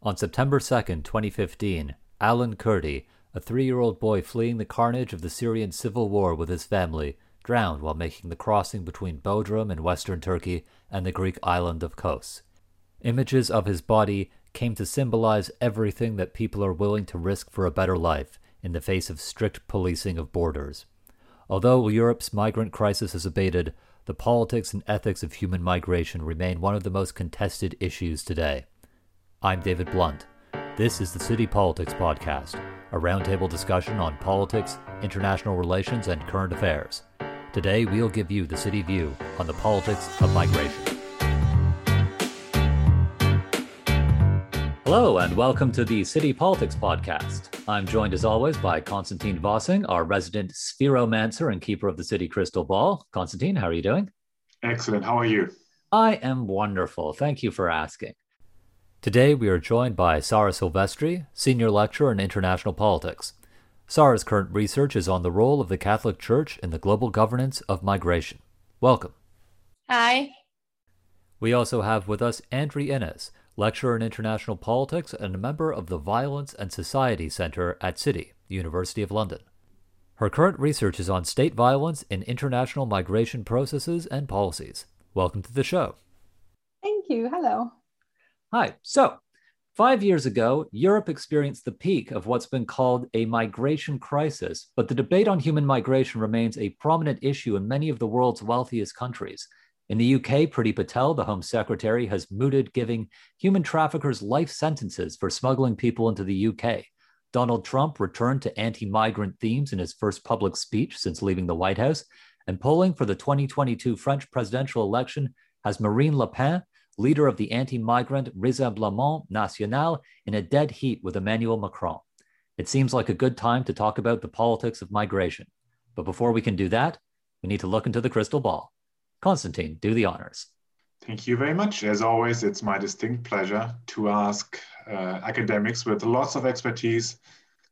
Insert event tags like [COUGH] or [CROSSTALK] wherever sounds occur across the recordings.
On September 2, 2015, Alan Kurdi, a three year old boy fleeing the carnage of the Syrian civil war with his family, drowned while making the crossing between Bodrum in western Turkey and the Greek island of Kos. Images of his body came to symbolize everything that people are willing to risk for a better life in the face of strict policing of borders. Although Europe's migrant crisis has abated, the politics and ethics of human migration remain one of the most contested issues today. I'm David Blunt. This is the City Politics Podcast, a roundtable discussion on politics, international relations, and current affairs. Today, we'll give you the city view on the politics of migration. Hello, and welcome to the City Politics Podcast. I'm joined as always by Konstantin Vossing, our resident spheromancer and keeper of the city crystal ball. Konstantin, how are you doing? Excellent. How are you? I am wonderful. Thank you for asking. Today, we are joined by Sara Silvestri, senior lecturer in international politics. Sara's current research is on the role of the Catholic Church in the global governance of migration. Welcome. Hi. We also have with us Andri Innes, lecturer in international politics, and a member of the Violence and Society Centre at City, University of London. Her current research is on state violence in international migration processes and policies. Welcome to the show. Thank you. Hello. Hi. So, five years ago, Europe experienced the peak of what's been called a migration crisis, but the debate on human migration remains a prominent issue in many of the world's wealthiest countries. In the UK, Priti Patel, the Home Secretary, has mooted giving human traffickers life sentences for smuggling people into the UK. Donald Trump returned to anti migrant themes in his first public speech since leaving the White House. And polling for the 2022 French presidential election has Marine Le Pen, leader of the anti migrant Rassemblement National, in a dead heat with Emmanuel Macron. It seems like a good time to talk about the politics of migration. But before we can do that, we need to look into the crystal ball. Constantine, do the honors. Thank you very much. As always, it's my distinct pleasure to ask uh, academics with lots of expertise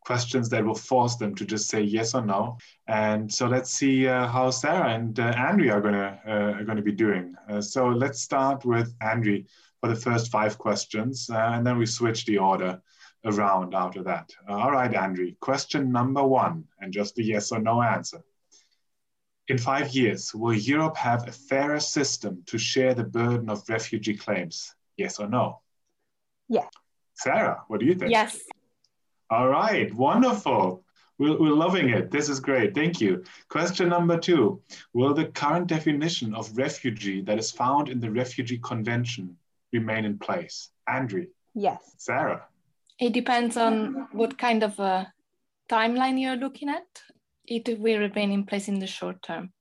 questions that will force them to just say yes or no. And so let's see uh, how Sara and uh, Andri are gonna uh, are gonna be doing. Uh, so let's start with Andri for the first five questions, uh, and then we switch the order around after that. all right, Andri. Question number one, and just a yes or no answer. In five years, will Europe have a fairer system to share the burden of refugee claims? Yes or no? Yes. Sara, what do you think? Yes. All right, wonderful. We're, we're loving it. This is great. Thank you. Question number two Will the current definition of refugee that is found in the Refugee Convention remain in place? Andri? Yes. Sara. It depends on what kind of a timeline you're looking at it will remain in place in the short term.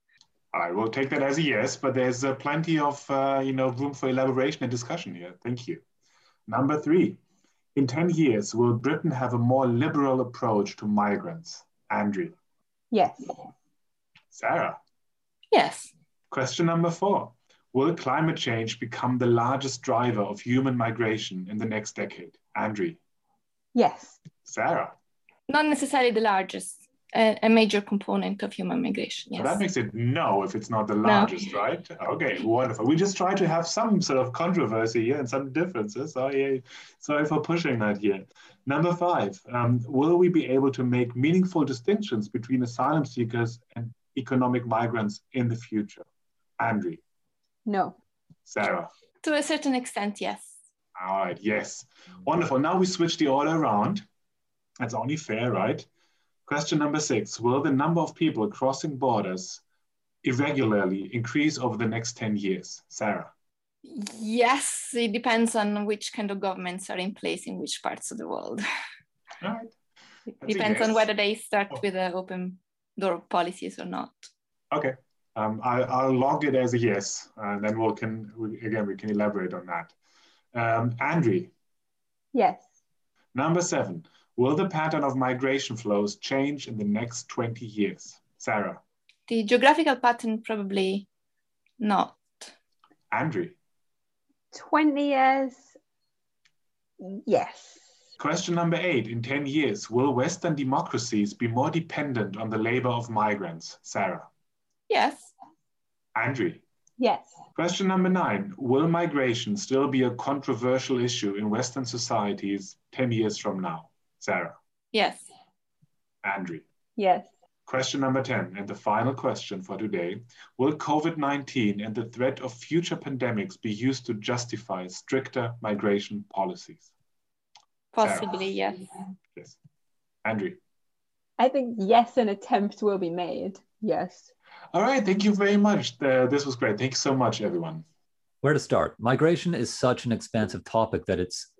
I will take that as a yes, but there's uh, plenty of uh, you know room for elaboration and discussion here. Thank you. Number three, in 10 years, will Britain have a more liberal approach to migrants? Andri. Yes. Sara. Yes. Question number four, will climate change become the largest driver of human migration in the next decade? Andri. Yes. Sara. Not necessarily the largest a, a major component of human migration. Yes. So that makes it no if it's not the largest, no. right? Okay, wonderful. We just try to have some sort of controversy here and some differences. Sorry, sorry for pushing that here. Number five, um, will we be able to make meaningful distinctions between asylum seekers and economic migrants in the future? Andri? No. Sara? To a certain extent, yes. All right, yes. Wonderful. Now we switch the order around. That's only fair, right? Question number six, will the number of people crossing borders irregularly increase over the next 10 years? Sara. Yes, it depends on which kind of governments are in place in which parts of the world. All right. It depends on whether they start oh. with open door policies or not. Okay. Um, I, will log it as a yes, and then we'll can we, again we can elaborate on that. Um, Andri. Yes. Number seven. Will the pattern of migration flows change in the next 20 years? Sara. The geographical pattern, probably not. Andri. 20 years, yes. Question number eight. In 10 years, will Western democracies be more dependent on the labor of migrants? Sara. Yes. Andri. Yes. Question number nine Will migration still be a controversial issue in Western societies 10 years from now? Sara. Yes. Andri. Yes. Question number 10, and the final question for today. Will COVID 19 and the threat of future pandemics be used to justify stricter migration policies? Possibly, yes. Yes. Andri. I think yes, an attempt will be made. Yes. All right. Thank you very much. Uh, this was great. Thank you so much, everyone. Where to start? Migration is such an expansive topic that it's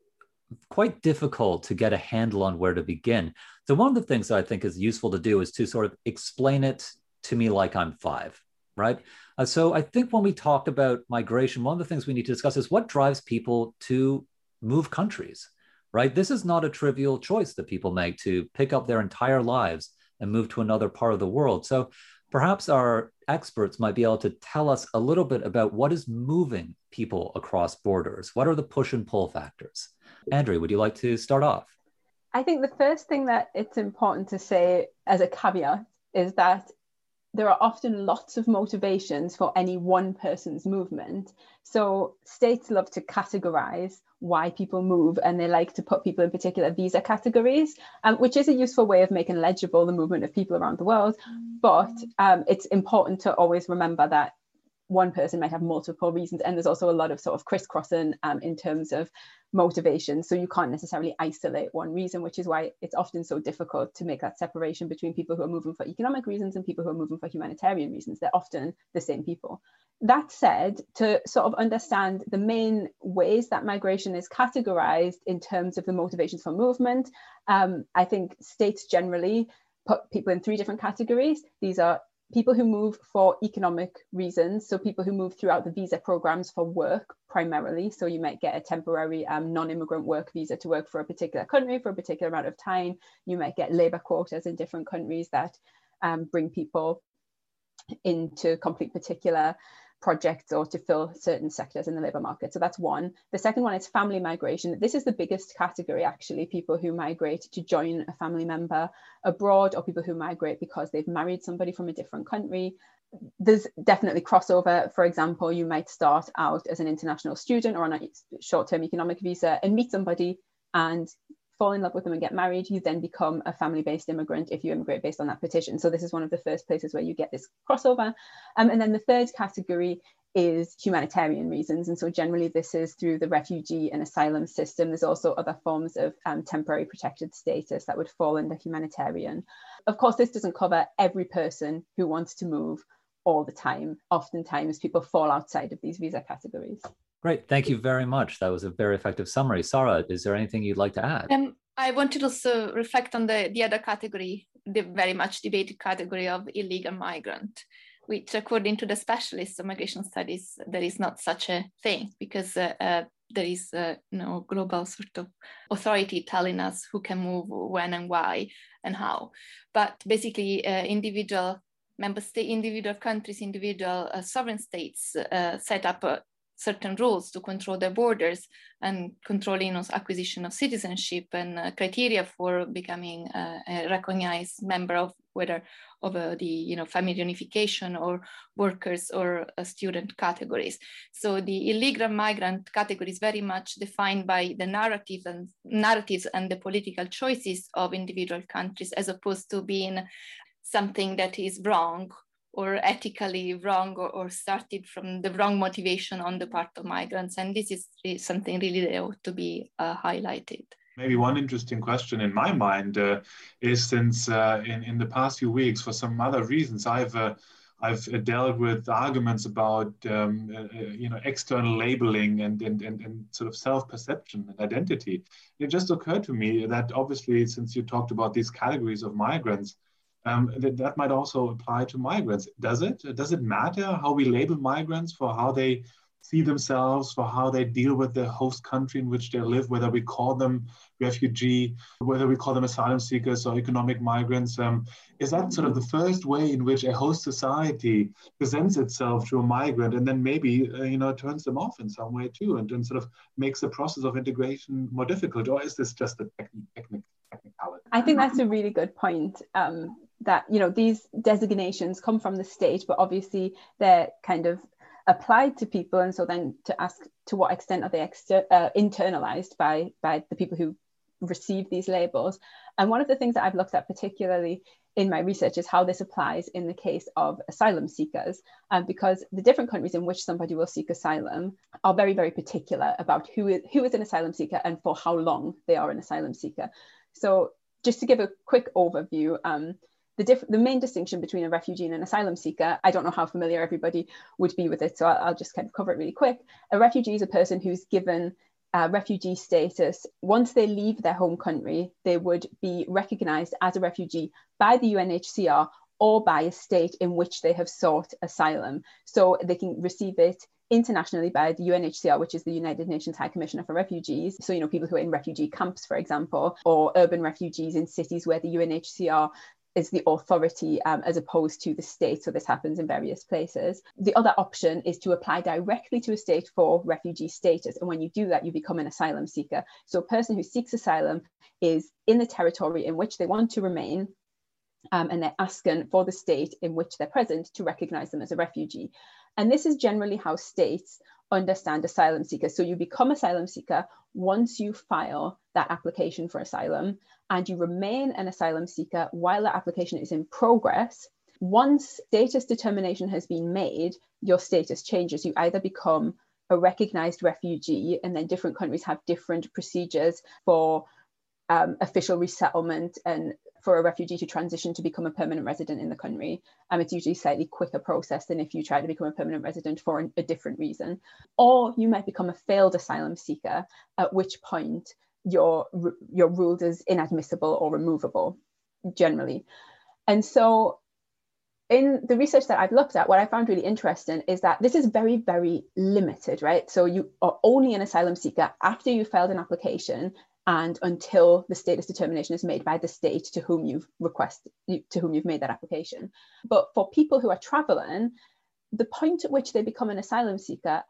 quite difficult to get a handle on where to begin. So, one of the things that I think is useful to do is to sort of explain it to me like I'm five, right? Uh, so, I think when we talk about migration, one of the things we need to discuss is what drives people to move countries, right? This is not a trivial choice that people make to pick up their entire lives and move to another part of the world. So, perhaps our experts might be able to tell us a little bit about what is moving people across borders. What are the push and pull factors? Andri, would you like to start off? I think the first thing that it's important to say as a caveat is that there are often lots of motivations for any one person's movement. So states love to categorize why people move and they like to put people in particular visa categories, um, which is a useful way of making legible the movement of people around the world. But um, it's important to always remember that one person might have multiple reasons and there's also a lot of sort of crisscrossing um, in terms of motivation. So you can't necessarily isolate one reason which is why it's often so difficult to make that separation between people who are moving for economic reasons and people who are moving for humanitarian reasons. They're often the same people. That said to sort of understand the main ways that migration is categorized in terms of the motivations for movement um, i think states generally put people in three different categories. These are people who move for economic reasons, so people who move throughout the visa programs for work primarily. So you might get a temporary um, non-immigrant work visa to work for a particular country for a particular amount of time. You might get labor quotas in different countries that um, bring people into complete particular projects or to fill certain sectors in the labour market. So that's one. The second one is family migration. This is the biggest category, actually, people who migrate to join a family member abroad or people who migrate because they've married somebody from a different country. There's definitely crossover. For example, you might start out as an international student or on a short term economic visa and meet somebody and fall in love with them and get married, you then become a family based immigrant if you immigrate based on that petition. So, this is one of the first places where you get this crossover. Um, and then the third category is humanitarian reasons. And so, generally, this is through the refugee and asylum system. There's also other forms of um, temporary protected status that would fall under humanitarian. Of course, this doesn't cover every person who wants to move all the time. Oftentimes, people fall outside of these visa categories. Great. Thank you very much. That was a very effective summary. Sara, is there anything you'd like to add? Um, I wanted to also reflect on the, the other category, the very much debated category of illegal migrant, which according to the specialists of migration studies, there is not such a thing because uh, uh, there is uh, no global sort of authority telling us who can move, when and why and how. But basically uh, individual member state, individual countries, individual uh, sovereign states uh, set up certain rules to control their borders and controlling acquisition of citizenship and uh, criteria for becoming uh, a recognized member of whether of uh, the you know family unification or workers or uh, student categories. So the illegal migrant category is very much defined by the narrative and narratives and the political choices of individual countries as opposed to being something that is wrong or ethically wrong or, or, started from the wrong motivation on the part of migrants. And this is, something really that ought to be uh, highlighted. Maybe one interesting question in my mind uh, is since uh, in, in the past few weeks, for some other reasons, I've uh, I've uh, dealt with arguments about um, uh, you know external labeling and, and, and, and sort of self-perception and identity. It just occurred to me that obviously, since you talked about these categories of migrants, um, that, that might also apply to migrants. Does it? Does it matter how we label migrants for how they see themselves, for how they deal with the host country in which they live, whether we call them refugee, whether we call them asylum seekers or economic migrants? Um, is that sort of the first way in which a host society presents itself to a migrant and then maybe, uh, you know, turns them off in some way too and then sort of makes the process of integration more difficult? Or is this just a technicality? I think that's a really good point. Um, that you know these designations come from the state but obviously they're kind of applied to people, and so then to ask to what extent are they exter- uh, internalized by by the people who receive these labels. And one of the things that I've looked at particularly in my research is how this applies in the case of asylum seekers, um, because the different countries in which somebody will seek asylum are very, very particular about who is, who is an asylum seeker and for how long they are an asylum seeker. So, just to give a quick overview, um, the, diff- the main distinction between a refugee and an asylum seeker, I don't know how familiar everybody would be with it, so I'll, I'll just kind of cover it really quick. A refugee is a person who's given uh, refugee status, once they leave their home country, they would be recognized as a refugee by the UNHCR or by a state in which they have sought asylum. So they can receive it internationally by the UNHCR, which is the United Nations High Commissioner for Refugees. So, you know, people who are in refugee camps, for example, or urban refugees in cities where the UNHCR is the authority um, as opposed to the state. So this happens in various places. The other option is to apply directly to a state for refugee status. And when you do that, you become an asylum seeker. So a person who seeks asylum is in the territory in which they want to remain. Um, and they're asking for the state in which they're present to recognize them as a refugee. And this is generally how states understand asylum seekers. So you become asylum seeker once you file that application for asylum and you remain an asylum seeker while that application is in progress. Once status determination has been made, your status changes. You either become a recognized refugee, and then different countries have different procedures for um, official resettlement and for a refugee to transition to become a permanent resident in the country. Um, it's usually a slightly quicker process than if you try to become a permanent resident for an, a different reason. Or you might become a failed asylum seeker, at which point you're, you're ruled as inadmissible or removable generally. And so in the research that I've looked at, what I found really interesting is that this is very, very limited, right? So you are only an asylum seeker after you filed an application and until the status determination is made by the state to whom you've requested to whom you've made that application but for people who are traveling the point at which they become an asylum seeker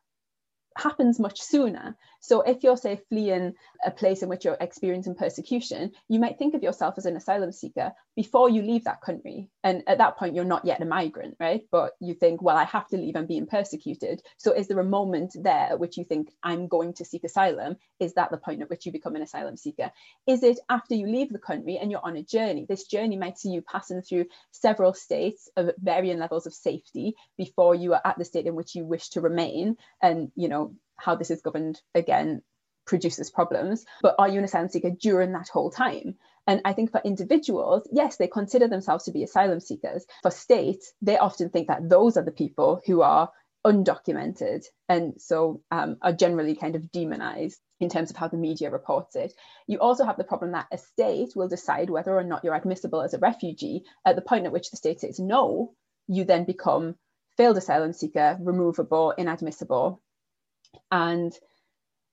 happens much sooner. So if you're, say, fleeing a place in which you're experiencing persecution, you might think of yourself as an asylum seeker before you leave that country. And at that point, you're not yet a migrant, right? But you think, well, I have to leave, I'm being persecuted. So is there a moment there at which you think, I'm going to seek asylum? Is that the point at which you become an asylum seeker? Is it after you leave the country and you're on a journey? This journey might see you passing through several states of varying levels of safety before you are at the state in which you wish to remain. And, you know, how this is governed again produces problems. But are you an asylum seeker during that whole time? And I think for individuals, yes, they consider themselves to be asylum seekers. For states, they often think that those are the people who are undocumented and so um, are generally kind of demonized in terms of how the media reports it. You also have the problem that a state will decide whether or not you're admissible as a refugee. At the point at which the state says no, you then become failed asylum seeker, removable, inadmissible, and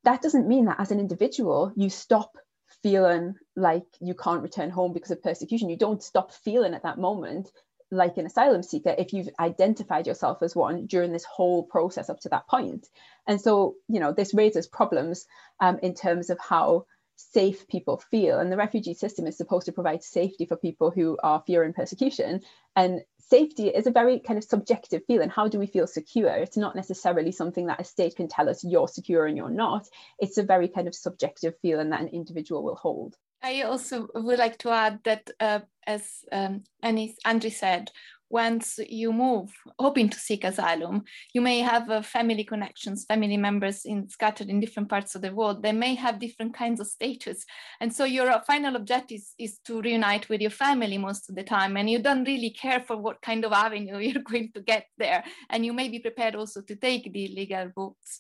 that doesn't mean that as an individual, you stop feeling like you can't return home because of persecution. You don't stop feeling at that moment like an asylum seeker if you've identified yourself as one during this whole process up to that point. And so, you know, this raises problems um, in terms of how safe people feel. And the refugee system is supposed to provide safety for people who are fearing persecution. And safety is a very kind of subjective feeling. How do we feel secure? It's not necessarily something that a state can tell us you're secure and you're not. It's a very kind of subjective feeling that an individual will hold. I also would like to add that, uh, as um, said, once you move, hoping to seek asylum, you may have uh, family connections, family members in, scattered in different parts of the world. They may have different kinds of status. And so your final objective is, is to reunite with your family most of the time. And you don't really care for what kind of avenue [LAUGHS] you're going to get there. And you may be prepared also to take the legal routes.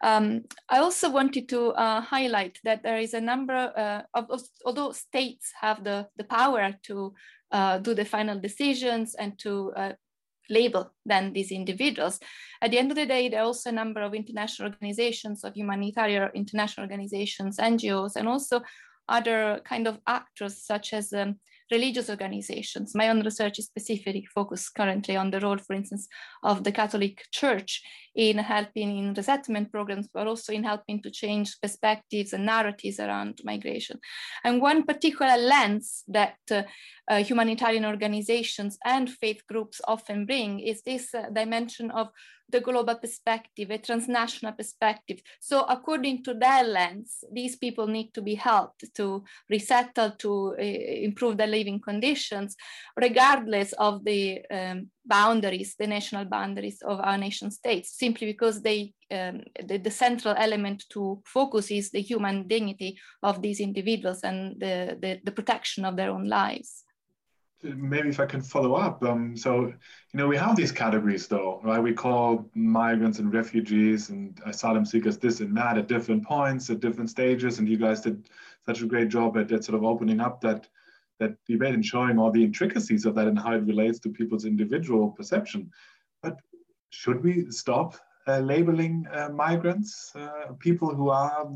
Um, I also wanted to uh, highlight that there is a number uh, of, although states have the, the power to uh, do the final decisions and to uh, label then these individuals. At the end of the day, there are also a number of international organizations, of humanitarian international organizations, NGOs, and also other kind of actors such as um, religious organizations. My own research is specifically focused currently on the role, for instance, of the Catholic Church in helping in resettlement programs, but also in helping to change perspectives and narratives around migration. And one particular lens that uh, uh, humanitarian organizations and faith groups often bring is this uh, dimension of the global perspective, a transnational perspective. So according to their lens, these people need to be helped to resettle, to uh, improve their living conditions, regardless of the um, boundaries, the national boundaries of our nation states, simply because they um, the, the, central element to focus is the human dignity of these individuals and the, the, the protection of their own lives maybe if I can follow up. Um, so, you know, we have these categories though, right? We call migrants and refugees and asylum seekers this and that at different points, at different stages. And you guys did such a great job at, sort of opening up that that debate and showing all the intricacies of that and how it relates to people's individual perception. But should we stop uh, labeling uh, migrants, uh, people who are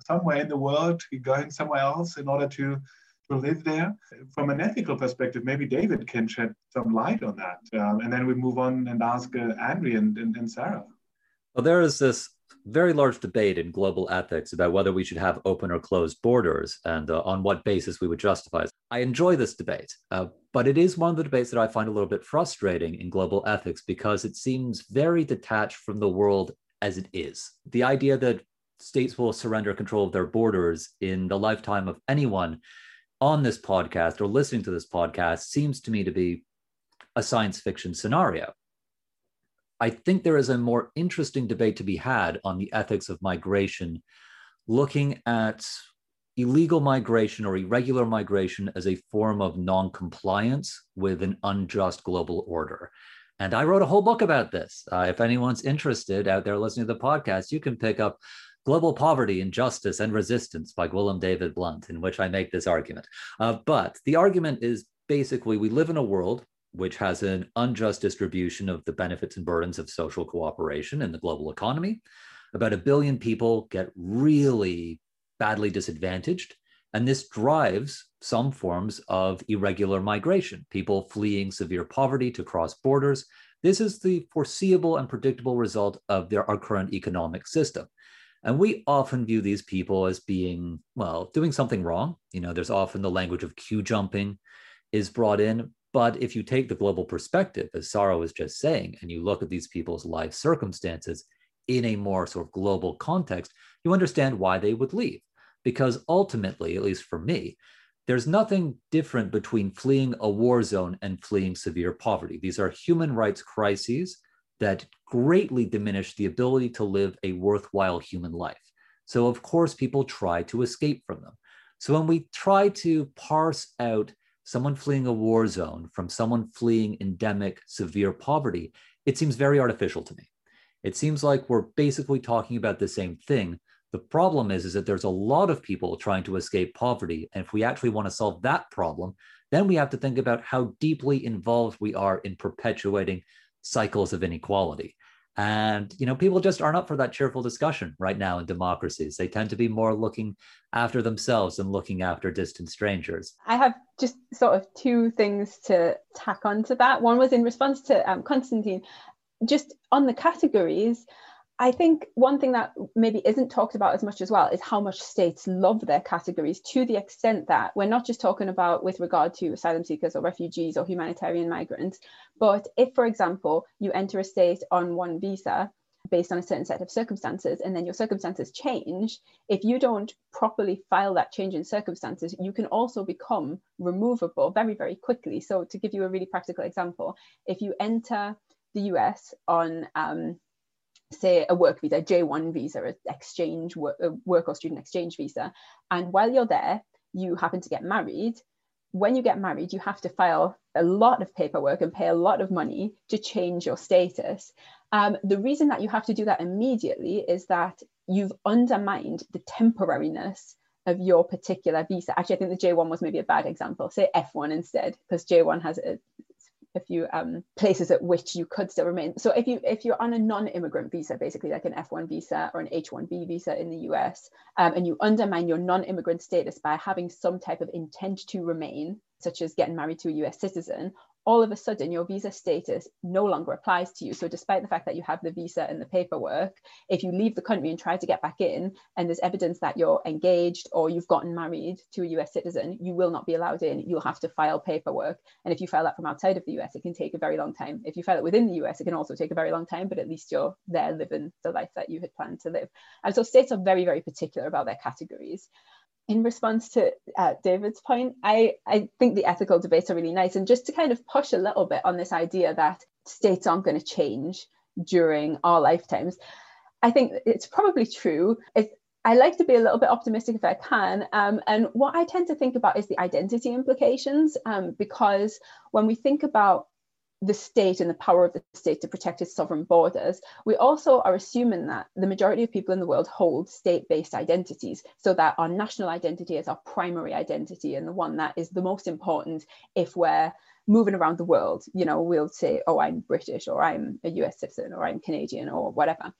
somewhere in the world, going somewhere else in order to to live there. From an ethical perspective, maybe David can shed some light on that. Um, and then we move on and ask uh, and, and, and Sara. Well, there is this very large debate in global ethics about whether we should have open or closed borders and uh, on what basis we would justify it. I enjoy this debate, uh, but it is one of the debates that I find a little bit frustrating in global ethics because it seems very detached from the world as it is. The idea that states will surrender control of their borders in the lifetime of anyone on this podcast or listening to this podcast seems to me to be a science fiction scenario. I think there is a more interesting debate to be had on the ethics of migration, looking at illegal migration or irregular migration as a form of non-compliance with an unjust global order. And I wrote a whole book about this. Uh, if anyone's interested out there listening to the podcast, you can pick up Global Poverty, Injustice, and Resistance by Gwilym David Blunt, in which I make this argument. Uh, but the argument is basically we live in a world which has an unjust distribution of the benefits and burdens of social cooperation in the global economy. About a billion people get really badly disadvantaged. And this drives some forms of irregular migration, people fleeing severe poverty to cross borders. This is the foreseeable and predictable result of their, our current economic system. And we often view these people as being, well, doing something wrong. You know, there's often the language of queue jumping is brought in. But if you take the global perspective, as Sara was just saying, and you look at these people's life circumstances in a more sort of global context, you understand why they would leave. Because ultimately, at least for me, there's nothing different between fleeing a war zone and fleeing severe poverty. These are human rights crises that greatly diminish the ability to live a worthwhile human life. So, of course, people try to escape from them. So, when we try to parse out someone fleeing a war zone from someone fleeing endemic severe poverty, it seems very artificial to me. It seems like we're basically talking about the same thing. The problem is, is that there's a lot of people trying to escape poverty. And if we actually want to solve that problem, then we have to think about how deeply involved we are in perpetuating cycles of inequality. And you know, people just aren't up for that cheerful discussion right now in democracies. They tend to be more looking after themselves and looking after distant strangers. I have just sort of two things to tack onto that. One was in response to um, Constantine, just on the categories. I think one thing that maybe isn't talked about as much as well is how much states love their categories to the extent that we're not just talking about with regard to asylum seekers or refugees or humanitarian migrants, but if, for example, you enter a state on one visa based on a certain set of circumstances and then your circumstances change, if you don't properly file that change in circumstances, you can also become removable very, very quickly. So, to give you a really practical example, if you enter the US on um, say a work visa, J1 visa, an exchange work, work or student exchange visa. And while you're there, you happen to get married. When you get married, you have to file a lot of paperwork and pay a lot of money to change your status. Um, the reason that you have to do that immediately is that you've undermined the temporariness of your particular visa. Actually, I think the J1 was maybe a bad example. Say F1 instead, because J1 has a a few um, places at which you could still remain. So if you if you're on a non-immigrant visa, basically like an F1 visa or an H1B visa in the US, um, and you undermine your non-immigrant status by having some type of intent to remain, such as getting married to a US citizen, all of a sudden your visa status no longer applies to you. So, despite the fact that you have the visa and the paperwork, if you leave the country and try to get back in, and there's evidence that you're engaged or you've gotten married to a US citizen, you will not be allowed in. You'll have to file paperwork. And if you file that from outside of the US, it can take a very long time. If you file it within the US, it can also take a very long time, but at least you're there living the life that you had planned to live. And so, states are very, very particular about their categories in response to uh, David's point, I, I think the ethical debates are really nice. And just to kind of push a little bit on this idea that states aren't going to change during our lifetimes, I think it's probably true. It's, I like to be a little bit optimistic if I can. Um, and what I tend to think about is the identity implications, um, because when we think about the state and the power of the state to protect its sovereign borders, we also are assuming that the majority of people in the world hold state based identities, so that our national identity is our primary identity and the one that is the most important if we're moving around the world. You know, we'll say, oh, I'm British or I'm a US citizen or I'm Canadian or whatever.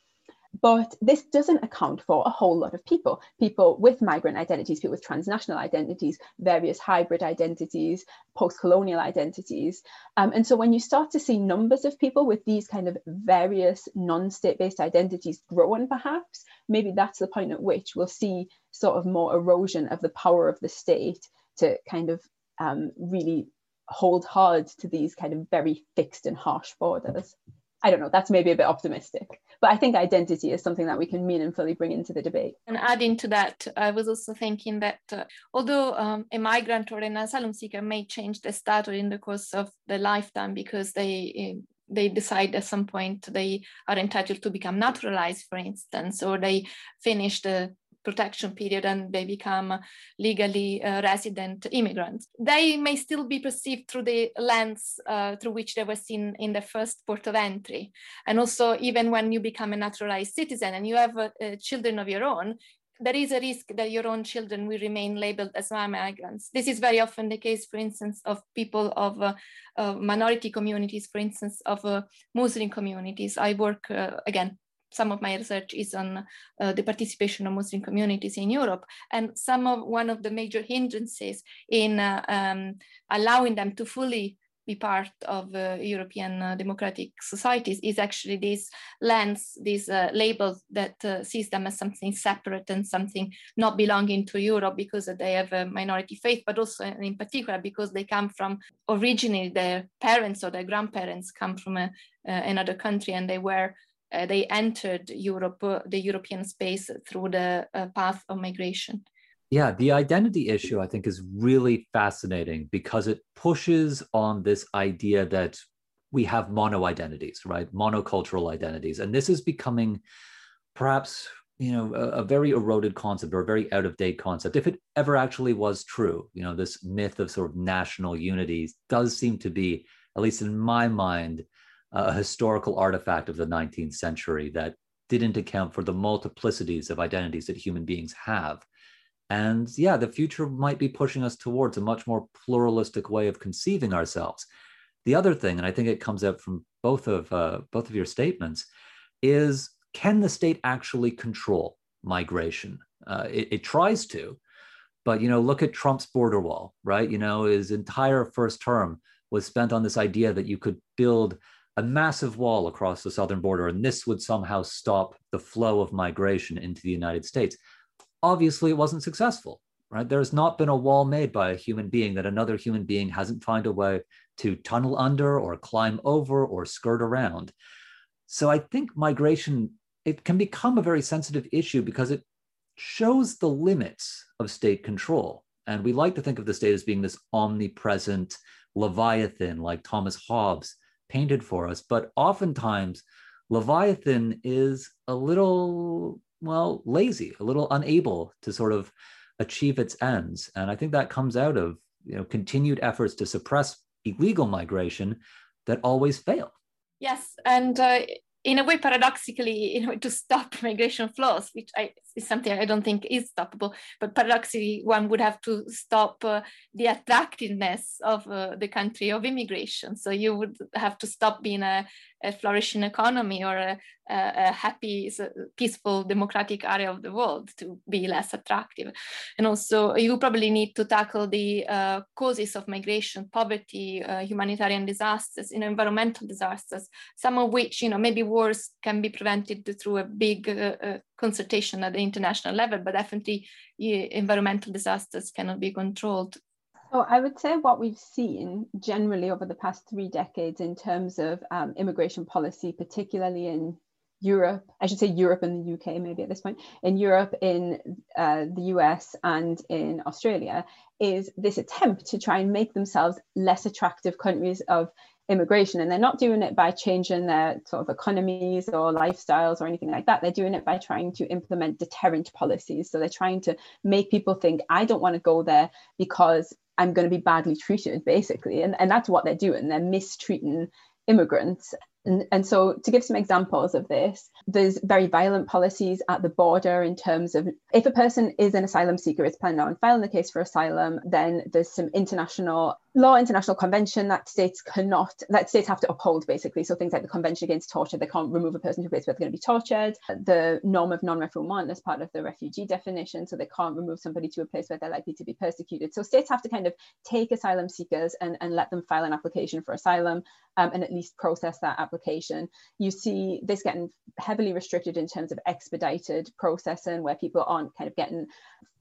But this doesn't account for a whole lot of people people with migrant identities, people with transnational identities, various hybrid identities, post colonial identities. Um, and so when you start to see numbers of people with these kind of various non state based identities growing, perhaps, maybe that's the point at which we'll see sort of more erosion of the power of the state to kind of um, really hold hard to these kind of very fixed and harsh borders. I don't know, that's maybe a bit optimistic. But I think identity is something that we can meaningfully bring into the debate. And adding to that, I was also thinking that uh, although um, a migrant or an asylum seeker may change their status in the course of their lifetime because they uh, they decide at some point they are entitled to become naturalized, for instance, or they finish the protection period and they become legally uh, resident immigrants. They may still be perceived through the lens uh, through which they were seen in the first port of entry. And also, even when you become a naturalized citizen and you have uh, children of your own, there is a risk that your own children will remain labeled as migrants. This is very often the case, for instance, of people of uh, uh, minority communities, for instance, of uh, Muslim communities. I work, uh, again, some of my research is on uh, the participation of Muslim communities in Europe, and some of one of the major hindrances in uh, um, allowing them to fully be part of uh, European uh, democratic societies is actually this lens, this uh, label that uh, sees them as something separate and something not belonging to Europe because they have a minority faith, but also in particular because they come from originally their parents or their grandparents come from a, another country and they were uh, they entered Europe, uh, the European space through the uh, path of migration. Yeah, the identity issue I think is really fascinating because it pushes on this idea that we have mono identities, right? Monocultural identities. And this is becoming perhaps you know a, a, very eroded concept or a very out of date concept if it ever actually was true you know this myth of sort of national unity does seem to be at least in my mind a historical artifact of the 19th century that didn't account for the multiplicities of identities that human beings have. And yeah, the future might be pushing us towards a much more pluralistic way of conceiving ourselves. The other thing, and I think it comes out from both of uh, both of your statements, is can the state actually control migration? Uh, it, it tries to, but you know, look at Trump's border wall, right? You know, his entire first term was spent on this idea that you could build a massive wall across the southern border, and this would somehow stop the flow of migration into the United States. Obviously, it wasn't successful, right? There's not been a wall made by a human being that another human being hasn't found a way to tunnel under or climb over or skirt around. So I think migration it can become a very sensitive issue because it shows the limits of state control. And we like to think of the state as being this omnipresent leviathan like Thomas Hobbes painted for us. But oftentimes, Leviathan is a little, well, lazy, a little unable to sort of achieve its ends. And I think that comes out of you know continued efforts to suppress illegal migration that always fail. Yes, and uh, in a way, paradoxically, to stop [LAUGHS] migration flows, which I, is something I don't think is stoppable, but paradoxically, one would have to stop uh, the attractiveness of uh, the country of immigration. So you would have to stop being a, a flourishing economy or a, a, happy, peaceful, democratic area of the world to be less attractive. And also, you probably need to tackle the uh, causes of migration, poverty, uh, humanitarian disasters, you know, environmental disasters, some of which, you know, maybe wars can be prevented through a big uh, uh consultation at the international level, but definitely environmental disasters cannot be controlled. So I would say what we've seen generally over the past three decades in terms of um, immigration policy, particularly in Europe, I should say Europe and the UK maybe at this point, in Europe, in uh, the US, and in Australia, is this attempt to try and make themselves less attractive countries of immigration. And they're not doing it by changing their sort of economies or lifestyles or anything like that. They're doing it by trying to implement deterrent policies. So they're trying to make people think, I don't want to go there because I'm going to be badly treated, basically. And, and that's what they're doing. They're mistreating immigrants. And, and so, to give some examples of this, there's very violent policies at the border in terms of if a person is an asylum seeker, is planning on filing the case for asylum, then there's some international law, international convention that states cannot, that states have to uphold basically. So things like the Convention Against Torture, they can't remove a person to a place where they're going to be tortured. The norm of non-refoulement as part of the refugee definition, so they can't remove somebody to a place where they're likely to be persecuted. So states have to kind of take asylum seekers and, and let them file an application for asylum um, and at least process that application. You see this getting heavily restricted in terms of expedited processing where people aren't kind of getting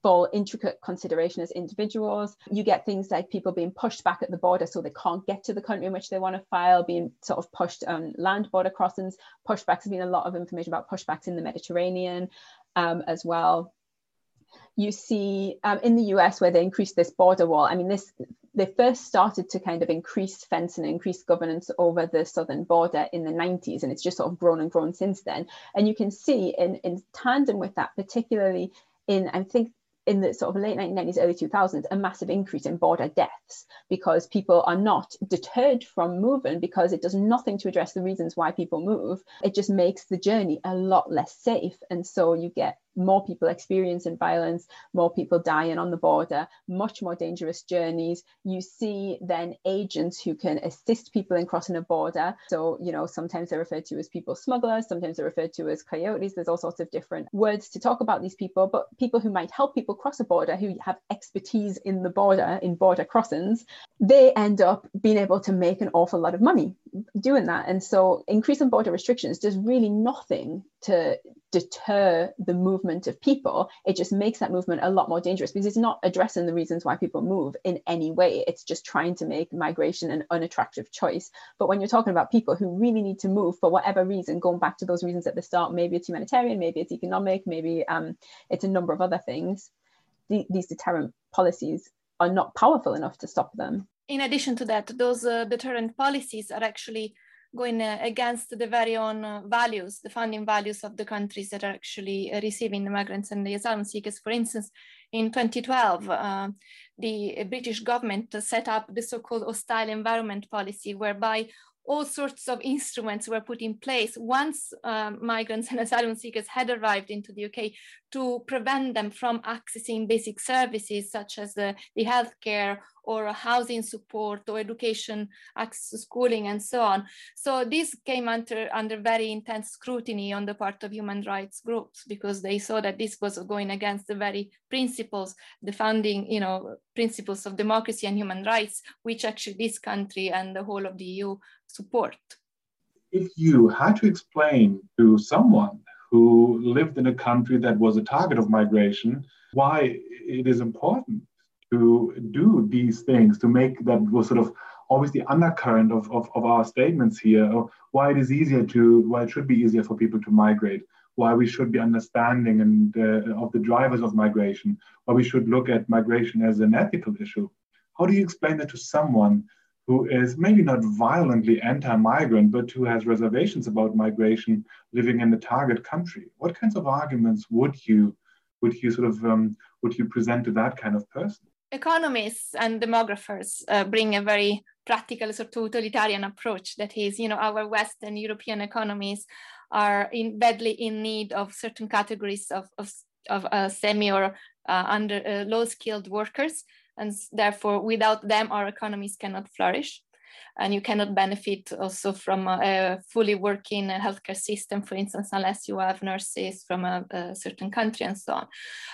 full intricate consideration as individuals. You get things like people being pushed back at the border so they can't get to the country in which they want to file, being sort of pushed on land border crossings. Pushbacks has been a lot of information about pushbacks in the Mediterranean um, as well. You see um, in the US where they increased this border wall, I mean, this they first started to kind of increase fencing and increase governance over the southern border in the 90s and it's just sort of grown and grown since then and you can see in, in tandem with that particularly in i think in the sort of late 1990s, early 2000s, a massive increase in border deaths because people are not deterred from moving because it does nothing to address the reasons why people move. It just makes the journey a lot less safe. And so you get more people experiencing violence, more people dying on the border, much more dangerous journeys. You see then agents who can assist people in crossing a border. So, you know, sometimes they're referred to as people smugglers, sometimes they're referred to as coyotes. There's all sorts of different words to talk about these people, but people who might help people cross a border, who have expertise in the border, in border crossings, they end up being able to make an awful lot of money doing that. And so increasing border restrictions does really nothing to deter the movement of people. It just makes that movement a lot more dangerous because it's not addressing the reasons why people move in any way. It's just trying to make migration an unattractive choice. But when you're talking about people who really need to move for whatever reason, going back to those reasons at the start, maybe it's humanitarian, maybe it's economic, maybe um, it's a number of other things, the, these deterrent policies are not powerful enough to stop them in addition to that, those uh, deterrent policies are actually going uh, against the very own uh, values, the founding values of the countries that are actually uh, receiving the migrants and the asylum seekers. For instance, in 2012, uh, the British government set up the so-called hostile environment policy, whereby all sorts of instruments were put in place once um, migrants and [LAUGHS] asylum seekers had arrived into the UK to prevent them from accessing basic services such as the, the healthcare or housing support or education, access schooling and so on. So this came under, under very intense scrutiny on the part of human rights groups because they saw that this was going against the very principles, the founding you know, principles of democracy and human rights, which actually this country and the whole of the EU support. If you had to explain to someone who lived in a country that was a target of migration why it is important to do these things, to make that was sort of always the undercurrent of, of, of our statements here, why it is easier to, why it should be easier for people to migrate, why we should be understanding and uh, of the drivers of migration, why we should look at migration as an ethical issue. How do you explain that to someone who is maybe not violently anti-migrant, but who has reservations about migration living in the target country? What kinds of arguments would you would you sort of um, would you present to that kind of person? Economists and demographers uh, bring a very practical sort of totalitarian approach that is you know our western european economies are in badly in need of certain categories of, of, of uh, semi or uh, under uh, low skilled workers and therefore without them our economies cannot flourish and you cannot benefit also from a, fully working healthcare system, for instance, unless you have nurses from a, a certain country and so on.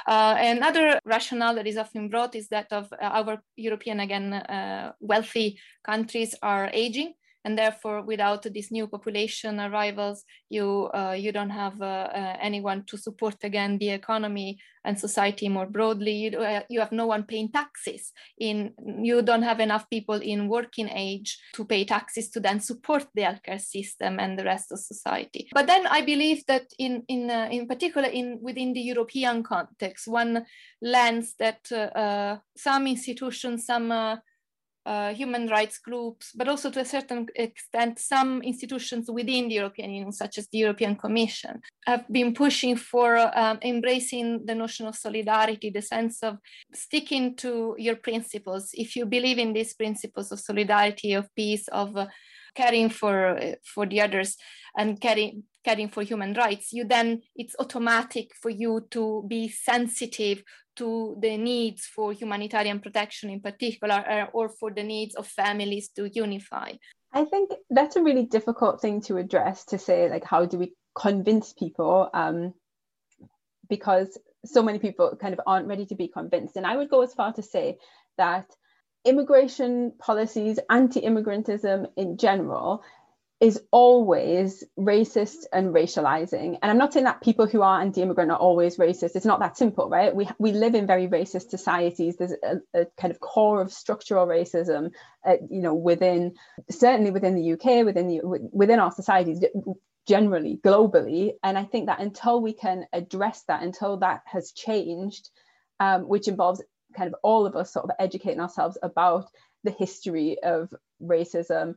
Uh, another rationale that is often brought is that of our European, again, uh, wealthy countries are aging and therefore without these new population arrivals you uh, you don't have uh, uh, anyone to support again the economy and society more broadly. You, uh, you have no one paying taxes in you don't have enough people in working age to pay taxes to then support the healthcare system and the rest of society. But then i believe that in in uh, in particular in within the european context one lens that uh, some institutions some uh, human rights groups, but also to a certain extent, some institutions within the European Union, such as the European Commission, have been pushing for um, embracing the notion of solidarity, the sense of sticking to your principles. If you believe in these principles of solidarity, of peace, of uh, caring for, for the others, and caring, caring for human rights, you then it's automatic for you to be sensitive to the needs for humanitarian protection in particular, uh, or for the needs of families to unify. I think that's a really difficult thing to address to say, like, how do we convince people? Um, because so many people kind of aren't ready to be convinced. And I would go as far to say that immigration policies, anti immigrantism in general, is always racist and racializing. And I'm not saying that people who are anti-immigrant are always racist. It's not that simple, right? We we live in very racist societies. There's a, a kind of core of structural racism, uh, you know, within certainly within the UK, within the within our societies generally, globally. And I think that until we can address that, until that has changed, um, which involves kind of all of us sort of educating ourselves about the history of racism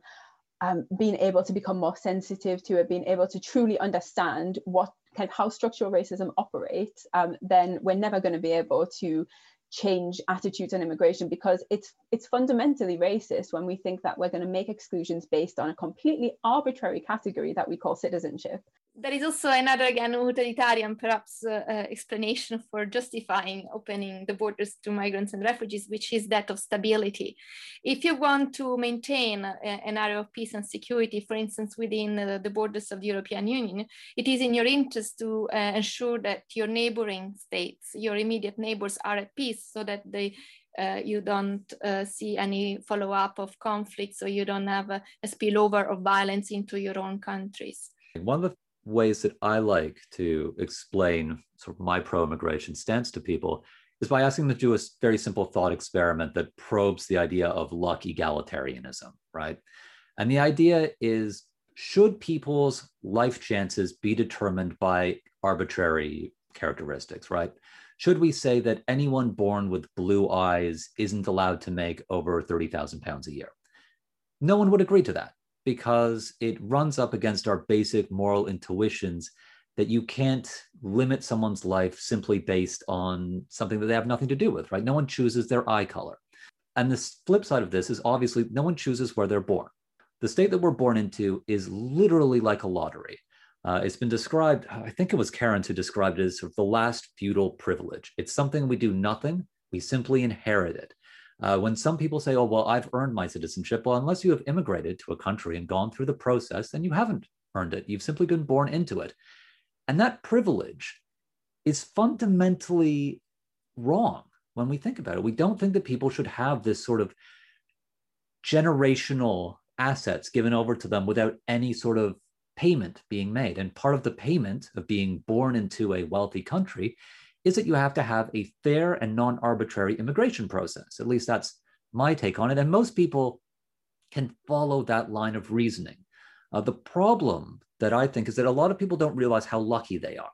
um, being able to become more sensitive to it, being able to truly understand what kind of how structural racism operates, um, then we're never going to be able to change attitudes on immigration because it's it's fundamentally racist when we think that we're going to make exclusions based on a completely arbitrary category that we call citizenship there is also another again utilitarian perhaps uh, uh, explanation for justifying opening the borders to migrants and refugees which is that of stability if you want to maintain a, an area of peace and security for instance within uh, the borders of the european union it is in your interest to uh, ensure that your neighboring states your immediate neighbors are at peace so that they uh, you don't uh, see any follow-up of conflicts or you don't have a, a spillover of violence into your own countries. One of the ways that I like to explain sort of my pro immigration stance to people is by asking them to do a very simple thought experiment that probes the idea of luck egalitarianism, right? And the idea is should people's life chances be determined by arbitrary characteristics, right? Should we say that anyone born with blue eyes isn't allowed to make over 30,000 pounds a year? No one would agree to that because it runs up against our basic moral intuitions that you can't limit someone's life simply based on something that they have nothing to do with, right? No one chooses their eye color. And the flip side of this is obviously no one chooses where they're born. The state that we're born into is literally like a lottery. Uh, it's been described, I think it was Carens who described it as sort of the last feudal privilege. It's something we do nothing, we simply inherit it. Uh, when some people say, oh, well, I've earned my citizenship, well, unless you have immigrated to a country and gone through the process, then you haven't earned it. You've simply been born into it. And that privilege is fundamentally wrong when we think about it. We don't think that people should have this sort of generational assets given over to them without any sort of payment being made. And part of the payment of being born into a wealthy country is that you have to have a fair and non arbitrary immigration process. At least that's my take on it. And most people can follow that line of reasoning. Uh, the problem that I think is that a lot of people don't realize how lucky they are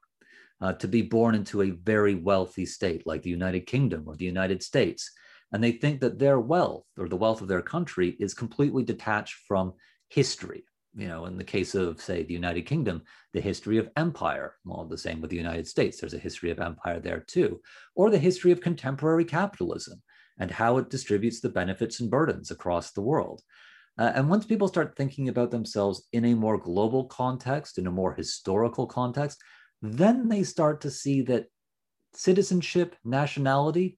uh, to be born into a very wealthy state like the United Kingdom or the United States. And they think that their wealth or the wealth of their country is completely detached from history you know, in the case of, say, the United Kingdom, the history of empire. Well, the same with the United States. There's a history of empire there too, or the history of contemporary capitalism. and how it distributes the benefits and burdens across the world. Uh, and once people start thinking about themselves in a more global context, in a more historical context, then they start to see that citizenship, nationality,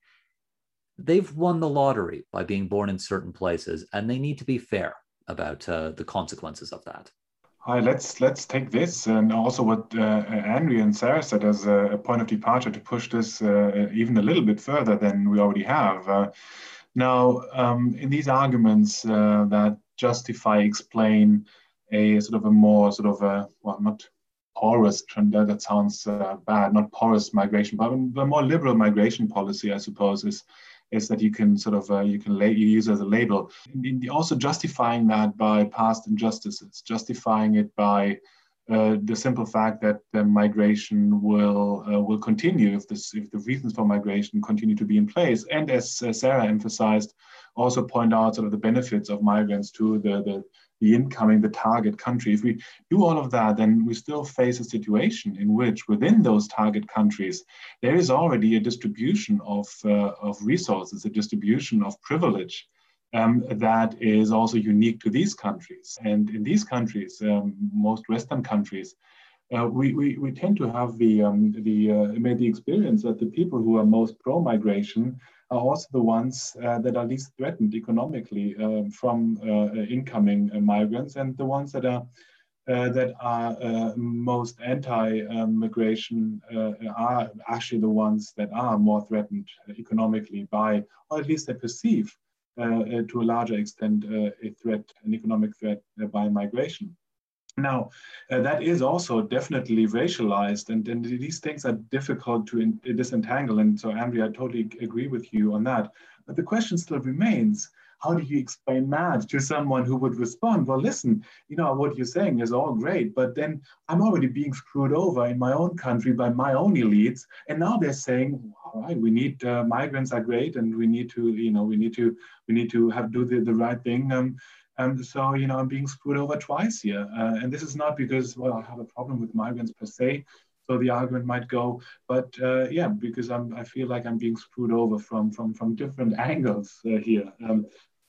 they've won the lottery by being born in certain places, and they need to be fair about uh, the consequences of that. Hi, let's let's take this and also what uh, Andri and Sara said as a, point of departure to push this uh, even a little bit further than we already have. Uh, now, um, in these arguments uh, that justify, explain a sort of a more sort of a well, not porous that sounds uh, bad, not porous migration, but a more liberal migration policy, I suppose, is is that you can sort of uh, you can you use as a label. also justifying that by past injustices, justifying it by uh, the simple fact that migration will uh, will continue if this if the reasons for migration continue to be in place, and as Sara emphasized, also point out sort of the benefits of migrants to the the the incoming, the target country. If we do all of that, then we still face a situation in which within those target countries, there is already a distribution of, uh, of resources, a distribution of privilege um, that is also unique to these countries. And in these countries, um, most Western countries, uh, we, we, we tend to have the, um, the, uh, the experience that the people who are most pro-migration are also the ones uh, that are least threatened economically um, from uh, incoming uh, migrants and the ones that are uh, that are uh, most anti-migration uh, are actually the ones that are more threatened economically by, or at least they perceive to a larger extent a threat, an economic threat by migration. Now, uh, that is also definitely racialized, and, and these things are difficult to in, disentangle. And so, Andri, I totally agree with you on that. But the question still remains how do you explain that to someone who would respond, well, listen, you know, what you're saying is all great, but then I'm already being screwed over in my own country by my own elites. And now they're saying, all right, we need uh, migrants are great and we need to, you know, we need to, we need to have do the, the right thing. Um, and so, you know, I'm being screwed over twice here. Uh, and this is not because, well, I have a problem with migrants per se. So the argument might go, but uh, yeah, because I'm, I feel like I'm being screwed over from from from different [LAUGHS] angles uh, here. Um,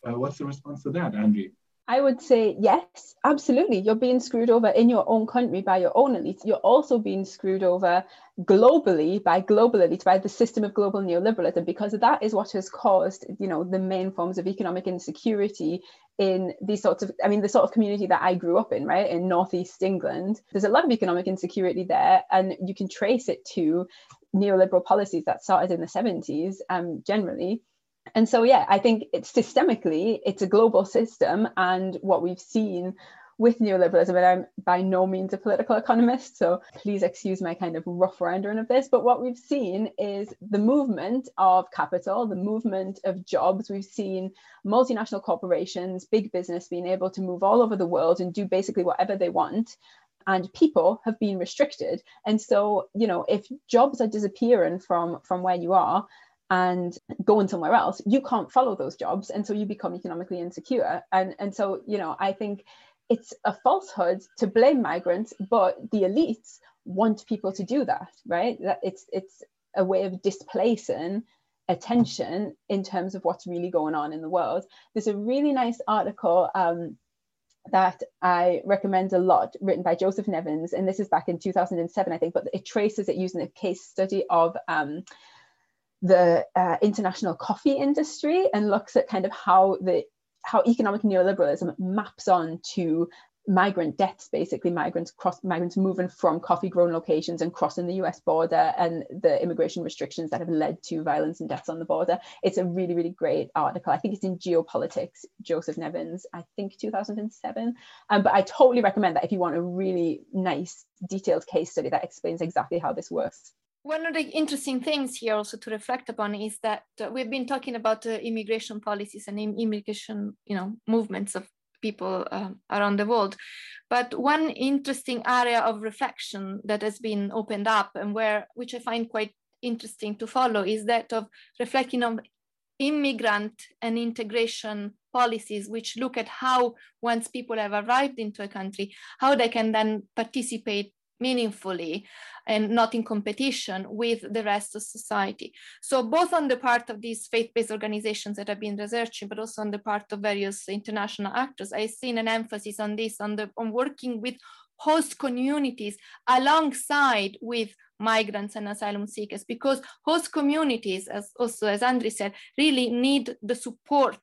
uh, what's the response to that, Angie? I would say yes, absolutely. You're being screwed over in your own country by your own elites. You're also being screwed over globally by global elites, by the system of global neoliberalism, because that is what has caused, you know, the main forms of economic insecurity in these sorts of, I mean, the sort of community that I grew up in, right, in Northeast England. There's a lot of economic insecurity there, and you can trace it to neoliberal policies that started in the 70s um, generally and so yeah i think it's systemically it's a global system and what we've seen with neoliberalism and i'm by no means a political economist so please excuse my kind of rough rendering of this but what we've seen is the movement of capital the movement of jobs. We've seen multinational corporations big business being able to move all over the world and do basically whatever they want and people have been restricted. And so you know if jobs are disappearing from from where you are and going somewhere else, you can't follow those jobs. And so you become economically insecure. And, and so, you know, I think it's a falsehood to blame migrants, but the elites want people to do that, right? That it's it's a way of displacing attention in terms of what's really going on in the world. There's a really nice article um, that I recommend a lot, written by Joseph Nevins, and this is back in 2007, I think, but it traces it using a case study of um, the uh, international coffee industry and looks at kind of how the how economic neoliberalism maps on to migrant deaths basically migrants cross migrants moving from coffee grown locations and crossing the US border and the immigration restrictions that have led to violence and deaths on the border. It's a really really great article. I think it's in geopolitics Joseph Nevins I think 2007 um, but I totally recommend that if you want a really nice detailed case study that explains exactly how this works one of the interesting things here also to reflect upon is that uh, we've been talking about uh, immigration policies and immigration you know movements of people uh, around the world. But one interesting area of reflection that has been opened up and where which i find quite interesting to follow is that of reflecting on immigrant and integration policies which look at how once people have arrived into a country how they can then participate meaningfully and not in competition with the rest of society. So both on the part of these faith-based organizations that I've been researching, but also on the part of various international actors, I've seen an emphasis on this, on, the, on working with host communities alongside with migrants and asylum seekers because host communities as also as Andri said really need the support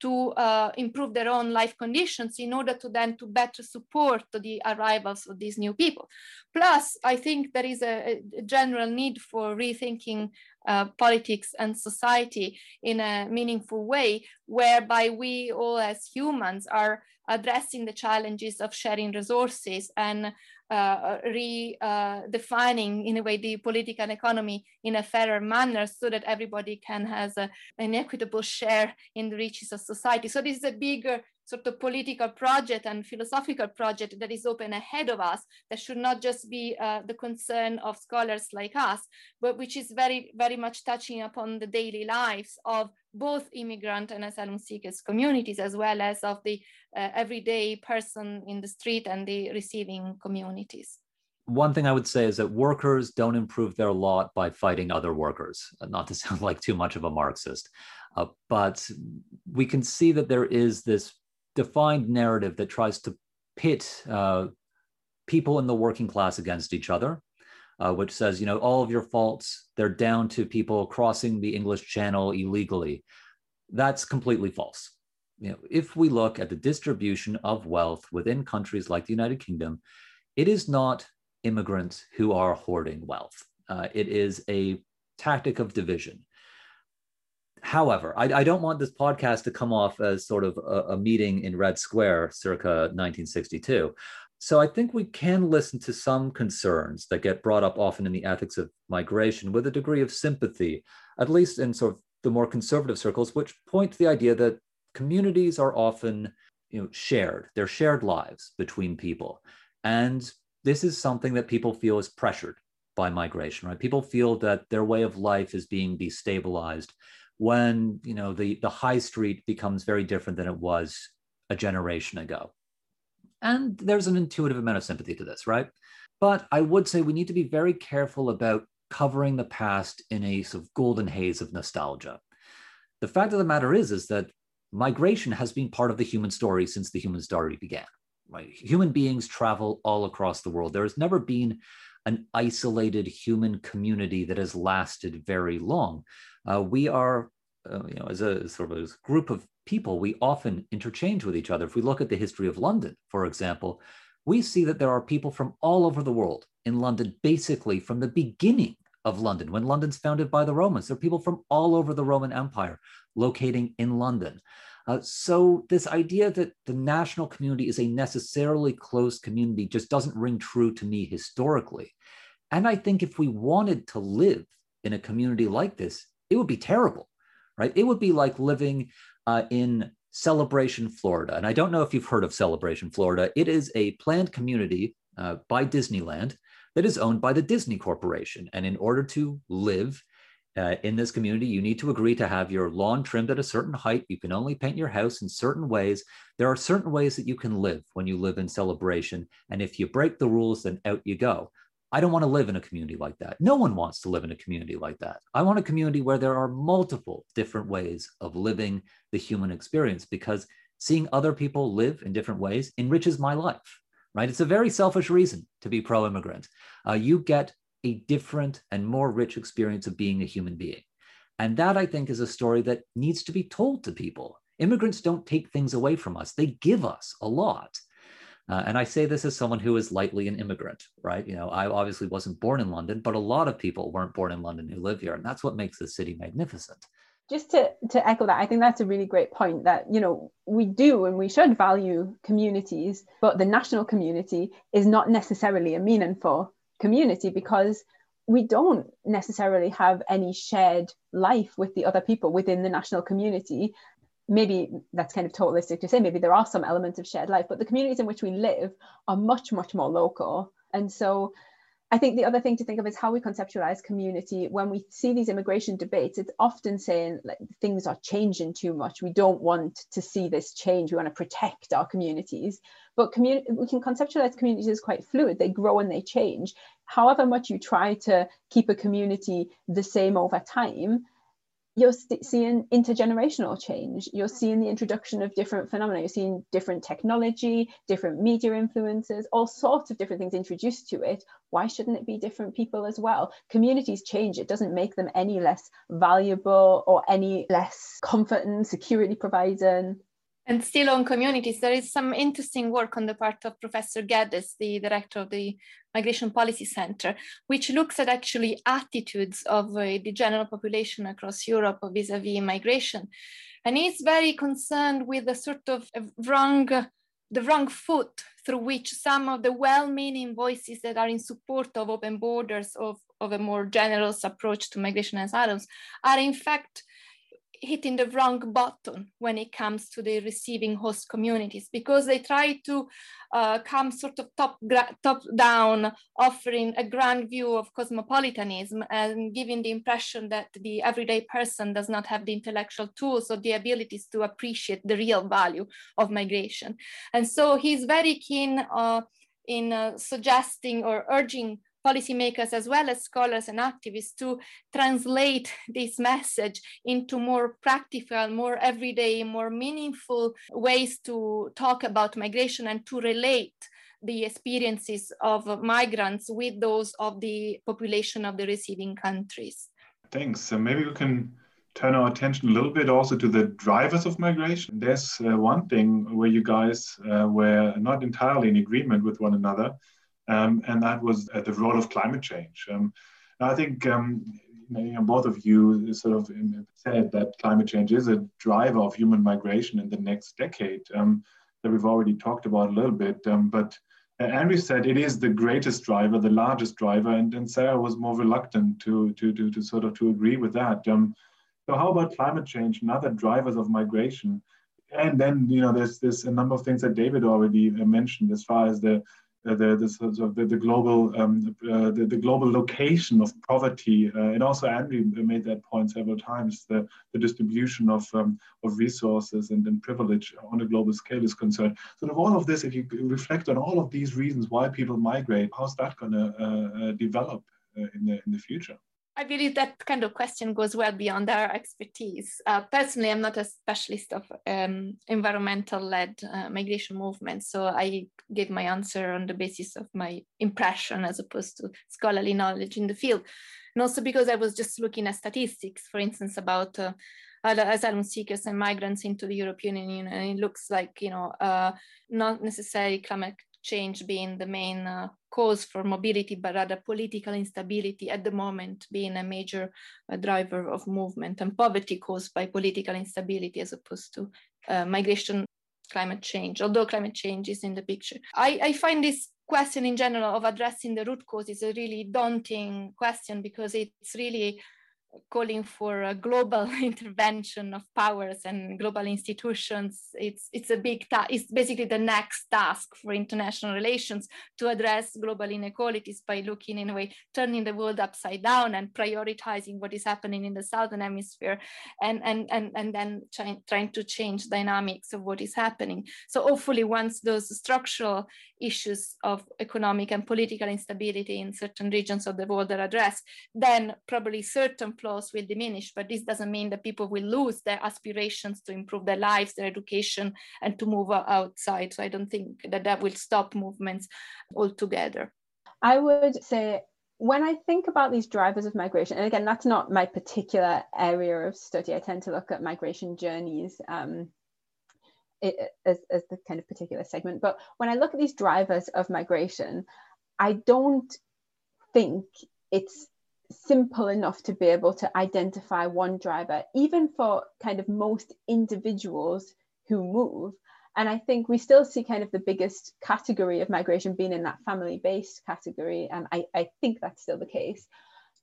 to uh, improve their own life conditions in order to then to better support the arrivals of these new people. Plus, I think there is a, a general need for rethinking uh, politics and society in a meaningful way, whereby we all as humans are addressing the challenges of sharing resources and uh, redefining uh, in a way the political economy in a fairer manner so that everybody can has a, an equitable share in the riches of society. So this is a bigger sort of political project and philosophical project that is open ahead of us that should not just be uh, the concern of scholars like us, but which is very, very much touching upon the daily lives of both immigrant and asylum seekers communities, as well as of the uh, everyday person in the street and the receiving communities. One thing I would say is that workers don't improve their lot by fighting other workers, not to [LAUGHS] sound like too much of a Marxist. Uh, but we can see that there is this defined narrative that tries to pit uh, people in the working class against each other, uh, which says, you know, all of your faults, they're down to people crossing the English Channel illegally. That's completely false. You know, if we look at the distribution of wealth within countries like the United Kingdom, it is not immigrants who are hoarding wealth. Uh, it is a tactic of division. However, I, I, don't want this podcast to come off as sort of a, a, meeting in Red Square circa 1962. So I think we can listen to some concerns that get brought up often in the ethics of migration with a degree of sympathy, at least in sort of the more conservative circles, which point to the idea that communities are often you know, shared, they're shared lives between people. And this is something that people feel is pressured by migration, right? People feel that their way of life is being destabilized when you know the the high street becomes very different than it was a generation ago. And there's an intuitive amount of sympathy to this right? But i would say we need to be very careful about covering the past in a sort of golden haze of nostalgia. The fact of the matter is is that migration has been part of the human story since the human story began right? Human beings travel all across the world. There has never been an isolated human community that has lasted very long uh, we are, uh, you know, as a sort of a group of people, we often interchange with each other. If we look at the history of London, for example, we see that there are people from all over the world in London, basically from the beginning of London. When London's founded by the Romans, there are people from all over the Roman Empire locating in London. Uh, so this idea that the national community is a necessarily closed community just doesn't ring true to me historically. And I think if we wanted to live in a community like this, it would be terrible, right? It would be like living uh, in Celebration, Florida. And I don't know if you've heard of Celebration, Florida. It is a planned community uh, by Disneyland that is owned by the Disney Corporation. And in order to live uh, in this community, you need to agree to have your lawn trimmed at a certain height. You can only paint your house in certain ways. There are certain ways that you can live when you live in celebration. And if you break the rules, then out you go. I don't want to live in a community like that. No one wants to live in a community like that. I want a community where there are multiple different ways of living the human experience because seeing other people live in different ways enriches my life, right? It's a very selfish reason to be pro immigrant. Uh, you get a different and more rich experience of being a human being. And that, I think, is a story that needs to be told to people. Immigrants don't take things away from us, they give us a lot. Uh, and I say this as someone who is lightly an immigrant, right? You know, I obviously wasn't born in London, but a lot of people weren't born in London who live here. And that's what makes the city magnificent. Just to, to echo that, I think that's a really great point that, you know, we do and we should value communities, but the national community is not necessarily a meaningful community because we don't necessarily have any shared life with the other people within the national community maybe that's kind of totalistic to say maybe there are some elements of shared life but the communities in which we live are much much more local and so I think the other thing to think of is how we conceptualize community. When we see these immigration debates, it's often saying like things are changing too much. We don't want to see this change. We want to protect our communities. But community, we can conceptualize communities as quite fluid. They grow and they change. However much you try to keep a community the same over time, you're seeing intergenerational change. You're seeing the introduction of different phenomena. You're seeing different technology, different media influences, all sorts of different things introduced to it. Why shouldn't it be different people as well? Communities change. It doesn't make them any less valuable or any less comforting, security providing. And still on communities, there is some interesting work on the part of Professor Geddes, the director of the Migration Policy Center, which looks at actually attitudes of uh, the general population across Europe vis-a-vis migration. And he's very concerned with the sort of wrong, the wrong foot through which some of the well-meaning voices that are in support of open borders, of, of a more generous approach to migration and asylum, are in fact hitting the wrong button when it comes to the receiving host communities because they try to uh, come sort of top, top down, offering a grand view of cosmopolitanism and giving the impression that the everyday person does not have the intellectual tools or the abilities to appreciate the real value of migration. And so he's very keen uh, in uh, suggesting or urging policymakers as well as scholars and activists to translate this message into more practical, more everyday, more meaningful ways to talk about migration and to relate the experiences of migrants with those of the population of the receiving countries. Thanks. So maybe we can turn our attention a little bit also to the drivers of migration. There's uh, one thing where you guys uh, were not entirely in agreement with one another, um, and that was uh, the role of climate change. Um, I think um, you know, both of you sort of said that climate change is a driver of human migration in the next decade um, that we've already talked about a little bit. Um, but uh, Andri said it is the greatest driver, the largest driver, and, and Sara was more reluctant to, to, to, to sort of to agree with that. Um, so how about climate change and other drivers of migration? And then, you know, there's, there's a number of things that David already uh, mentioned as far as the the, the, the, the global um, uh, the, the, global location of poverty, uh, and also Andri made that point several times. The, the distribution of um, of resources and, and privilege on a global scale is concerned. Sort of all of this, if you reflect on all of these reasons why people migrate, how's that going to develop in the in the future? I believe that kind of question goes well beyond our expertise. Uh, personally, I'm not a specialist of um, environmental-led uh, migration movements, so I gave my answer on the basis of my impression as opposed to scholarly knowledge in the field. And also because I was just looking at statistics, for instance, about uh, asylum seekers and migrants into the European Union, and it looks like, you know, uh, not necessarily climate change being the main uh, cause for mobility, but rather political instability at the moment being a major uh, driver of movement and poverty caused by political instability as opposed to uh, migration climate change, although climate change is in the picture. I, I find this question in general of addressing the root cause is a really daunting question because it's really calling for a global [LAUGHS] intervention of powers and global institutions. It's it's a big task it's basically the next task for international relations to address global inequalities by looking in a way turning the world upside down and prioritizing what is happening in the southern hemisphere and and and, and then trying, trying to change dynamics of what is happening. So hopefully once those structural issues of economic and political instability in certain regions of the world are addressed then probably certain flaws will diminish, but this doesn't mean that people will lose their aspirations to improve their lives, their education, and to move outside. So I don't think that that will stop movements altogether. I would say when I think about these drivers of migration, and again, that's not my particular area of study, I tend to look at migration journeys um, it, as, as the kind of particular segment. But when I look at these drivers of migration, I don't think it's simple enough to be able to identify one driver, even for kind of most individuals who move. And I think we still see kind of the biggest category of migration being in that family based category. And I, I think that's still the case.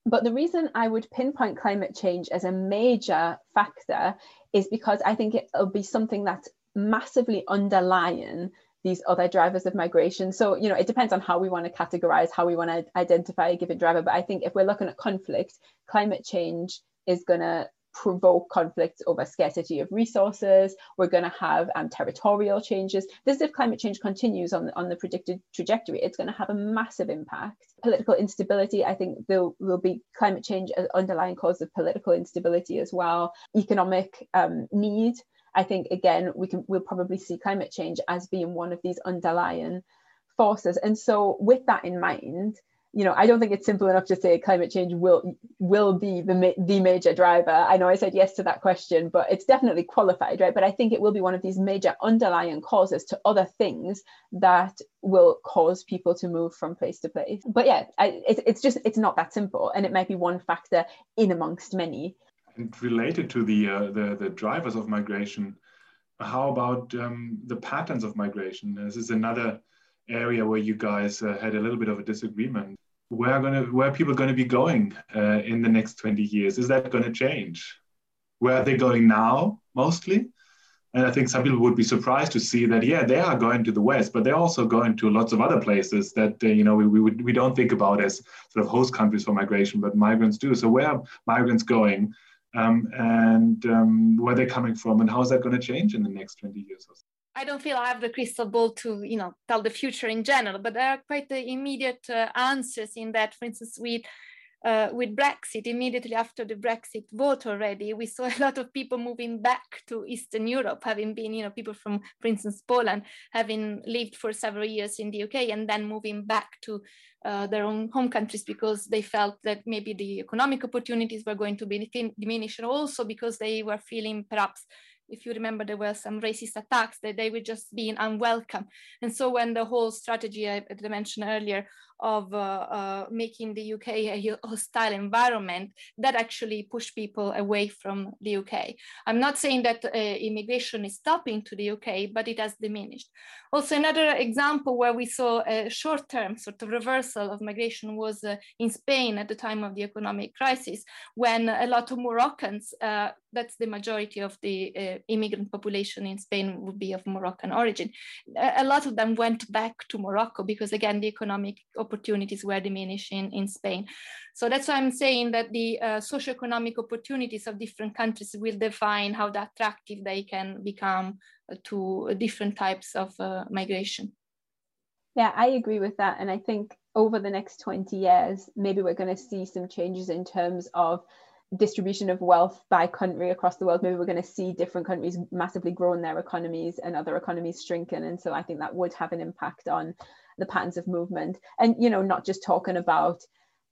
But the reason I would pinpoint climate change as a major factor is because I think it'll be something that's massively underlying these other drivers of migration. So, you know, it depends on how we want to categorize, how we want to identify a given driver. But I think if we're looking at conflict, climate change is going to provoke conflicts over scarcity of resources. We're going to have um, territorial changes. This, if climate change continues on, on the predicted trajectory, it's going to have a massive impact. Political instability, I think there will be climate change as underlying cause of political instability as well. Economic um, need. I think again we can we'll probably see climate change as being one of these underlying forces. And so with that in mind, you know, I don't think it's simple enough to say climate change will will be the the major driver. I know I said yes to that question, but it's definitely qualified, right? But I think it will be one of these major underlying causes to other things that will cause people to move from place to place. But yeah, I, it, it's just it's not that simple, and it might be one factor in amongst many. And related to the uh, the the drivers of migration, how about um, the patterns of migration? This is another area where you guys uh, had a little bit of a disagreement. Where are gonna where are people going to be going uh, in the next 20 years? Is that going to change? Where are they going now, mostly? And I think some people would be surprised to see that, yeah, they are going to the west, but they're also going to lots of other places that uh, you know we, we, would, we don't think about as sort of host countries for migration, but migrants do. So where are migrants going, um, and um, where they're coming from, and how is that going to change in the next 20 years or so? I don't feel I have the crystal ball to, you know, tell the future in general, but there are quite the immediate uh, answers in that. For instance, with uh, with Brexit, immediately after the Brexit vote already, we saw a lot of people moving back to Eastern Europe, having been, you know, people from, for instance, Poland, having lived for several years in the UK and then moving back to uh, their own home countries because they felt that maybe the economic opportunities were going to be diminished, also because they were feeling perhaps if you remember, there were some racist attacks that they were just being unwelcome. And so when the whole strategy I, I mentioned earlier of uh, uh, making the UK a [LAUGHS] hostile environment, that actually pushed people away from the UK. I'm not saying that uh, immigration is stopping to the UK, but it has diminished. Also, another example where we saw a short-term sort of reversal of migration was uh, in Spain at the time of the economic crisis, when a lot of Moroccans, uh, that's the majority of the uh, immigrant population in Spain would be of Moroccan origin. A lot of them went back to Morocco because again, the economic opportunities were diminishing in Spain. So that's why I'm saying that the uh, socioeconomic opportunities of different countries will define how attractive they can become uh, to different types of uh, migration. Yeah, I agree with that. And I think over the next 20 years, maybe we're going to see some changes in terms of distribution of wealth by country across the world. Maybe we're going to see different countries massively growing their economies and other economies shrinking. And so I think that would have an impact on the patterns of movement. And you know not just talking about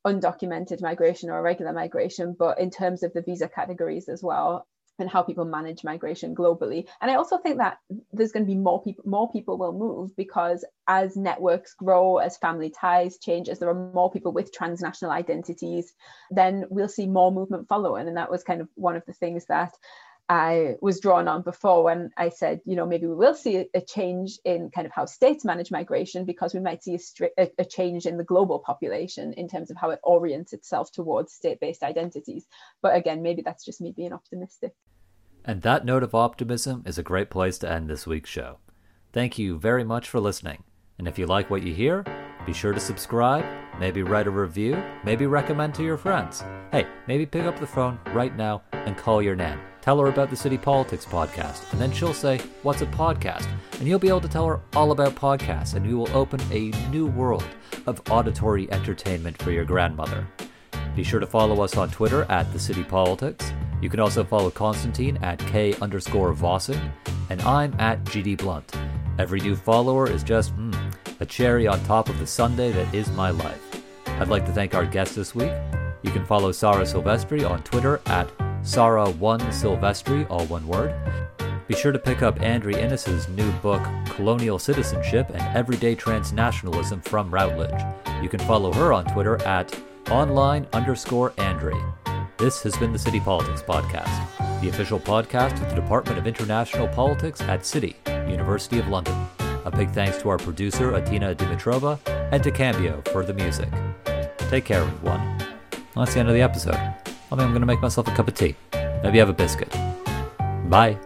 undocumented migration or irregular migration but in terms of the visa categories as well and how people manage migration globally. And i also think that there's going to be more people more people will move because as networks grow as family ties change as there are more people with transnational identities then we'll see more movement following. And that was kind of one of the things that I was drawn on before when I said, you know, maybe we will see a, change in kind of how states manage migration because we might see a, a, change in the global population in terms of how it orients itself towards state based identities. But again, maybe that's just me being optimistic. And that note of optimism is a great place to end this week's show. Thank you very much for listening. And if you like what you hear, be sure to subscribe, maybe write a review, maybe recommend to your friends. Hey, maybe pick up the phone right now and call your nan. Tell her about the City Politics podcast, and then she'll say, What's a podcast? And you'll be able to tell her all about podcasts, and you will open a new world of auditory entertainment for your grandmother. Be sure to follow us on Twitter at The City Politics. You can also follow Constantine at K underscore Vossing, and I'm at GD Blunt. Every new follower is just, mm, a cherry on top of the Sunday that is my life. I'd like to thank our guest this week. You can follow Sara Silvestri on Twitter at Sarah1 Silvestri, all one word. Be sure to pick up Andri Innes's new book, Colonial Citizenship and Everyday Transnationalism from Routledge. You can follow her on Twitter at online underscore Andri. This has been the City Politics Podcast, the official podcast of the Department of International Politics at City, University of London. A big thanks to our producer, Atina Dimitrova, and to Cambio for the music. Take care, everyone. That's the end of the episode. I mean, I'm going to make myself a cup of tea. Maybe have a biscuit. Bye.